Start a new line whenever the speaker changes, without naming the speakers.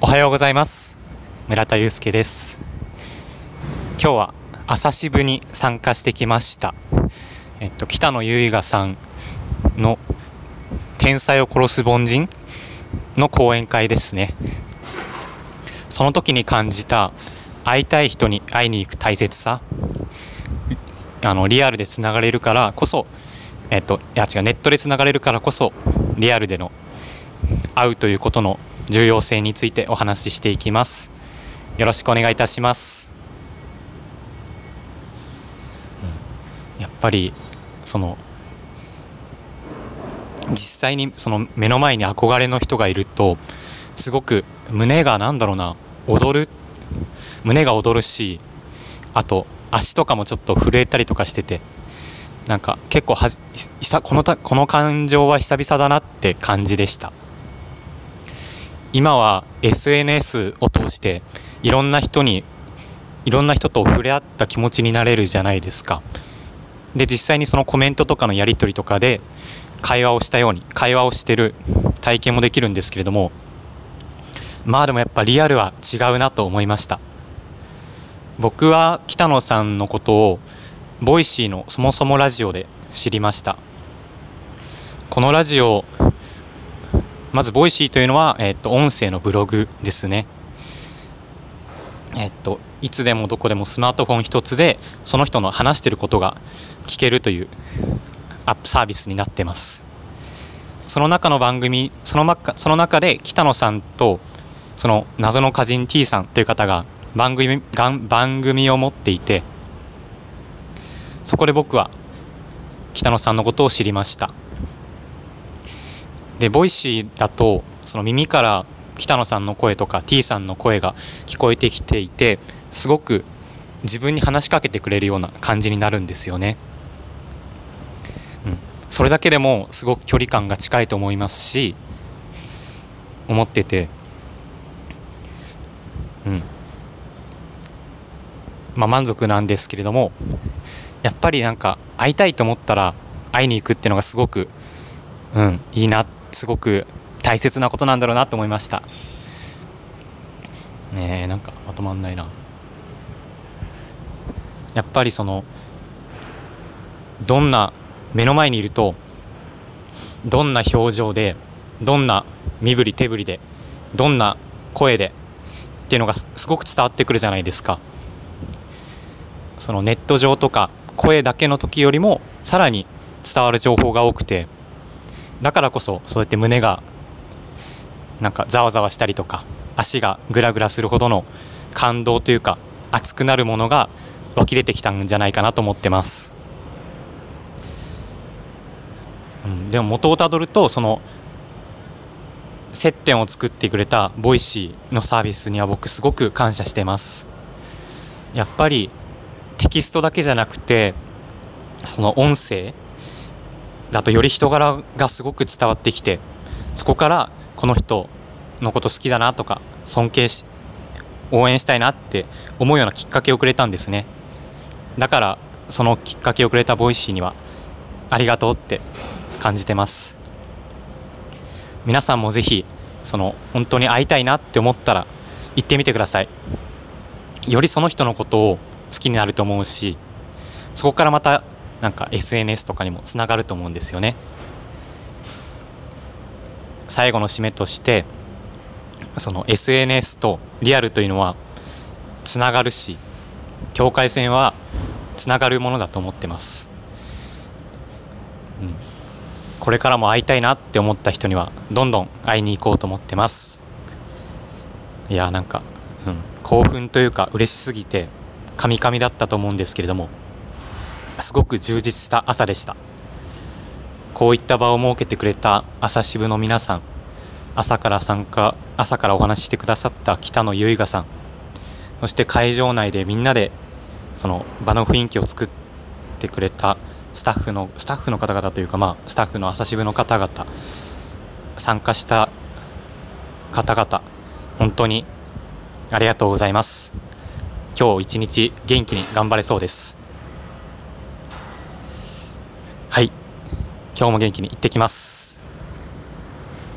おはようございます。村田祐介です。今日は朝渋に参加してきました。えっと北野由賀さんの天才を殺す凡人の講演会ですね。その時に感じた会いたい人に会いに行く大切さあのリアルでつながれるからこそえっといや違うネットでつながれるからこそリアルでの会うということの重要性についてお話ししていきます。よろしくお願いいたします、うん、やっぱりその実際にその目の前に憧れの人がいるとすごく胸がなんだろうな踊る胸が踊るしあと足とかもちょっと震えたりとかしててなんか結構はこのたこの感情は久々だなって感じでした。今は SNS を通していろんな人にいろんな人と触れ合った気持ちになれるじゃないですか。で実際にそのコメントとかのやり取りとかで会話をしたように会話をしてる体験もできるんですけれどもまあでもやっぱリアルは違うなと思いました。僕は北野さんのことを Voicy のそもそもラジオで知りました。このラジオまず、 Voicy というのは、えっと、音声のブログですね。えっと、いつでもどこでもスマートフォン一つで、その人の話してることが聞けるというアプリサービスになってます。その中の番組、その中その中で北野さんと、その謎の歌人 T さんという方が番組番組を持っていて、そこで僕は北野さんのことを知りました。で Voicy だとその耳から北野さんの声とか T さんの声が聞こえてきていてすごく自分に話しかけてくれるような感じになるんですよね。うん、それだけでもすごく距離感が近いと思いますし思ってて。うん。まあ満足なんですけれどもやっぱりなんか会いたいと思ったら会いに行くっていうのがすごくうんいいなってすごく大切なことなんだろうなと思いました。ねえなんかまとまんないな。やっぱりそのどんな目の前にいるとどんな表情でどんな身振り手振りでどんな声でっていうのがすごく伝わってくるじゃないですか。そのネット上とか声だけの時よりもさらに伝わる情報が多くてだからこそそうやって胸がなんかざわざわしたりとか足がグラグラするほどの感動というか熱くなるものが湧き出てきたんじゃないかなと思ってます、うん、でも元をたどるとその接点を作ってくれた Voicy のサービスには僕すごく感謝してます。やっぱりテキストだけじゃなくてその音声だとより人柄がすごく伝わってきてそこからこの人のこと好きだなとか尊敬し応援したいなって思うようなきっかけをくれたんですね。だからそのきっかけをくれた Voicy にはありがとうって感じてます。皆さんもぜひその本当に会いたいなって思ったら行ってみてください。よりその人のことを好きになると思うしそこからまたなんか SNS とかにもつながると思うんですよね。最後の締めとしてその SNS とリアルというのはつながるし境界線はつながるものだと思ってます、うん、これからも会いたいなって思った人にはどんどん会いに行こうと思ってます。いやなんか、うん、興奮というか嬉しすぎてカミカミだったと思うんですけれどもすごく充実した朝でした。こういった場を設けてくれた朝渋の皆さん朝から参加朝からお話ししてくださった北野由賀さんそして会場内でみんなでその場の雰囲気を作ってくれたスタッフのスタッフの方々というかまあスタッフの朝渋の方々参加した方々本当にありがとうございます。今日一日元気に頑張れそうですはい今日も元気に行ってきます。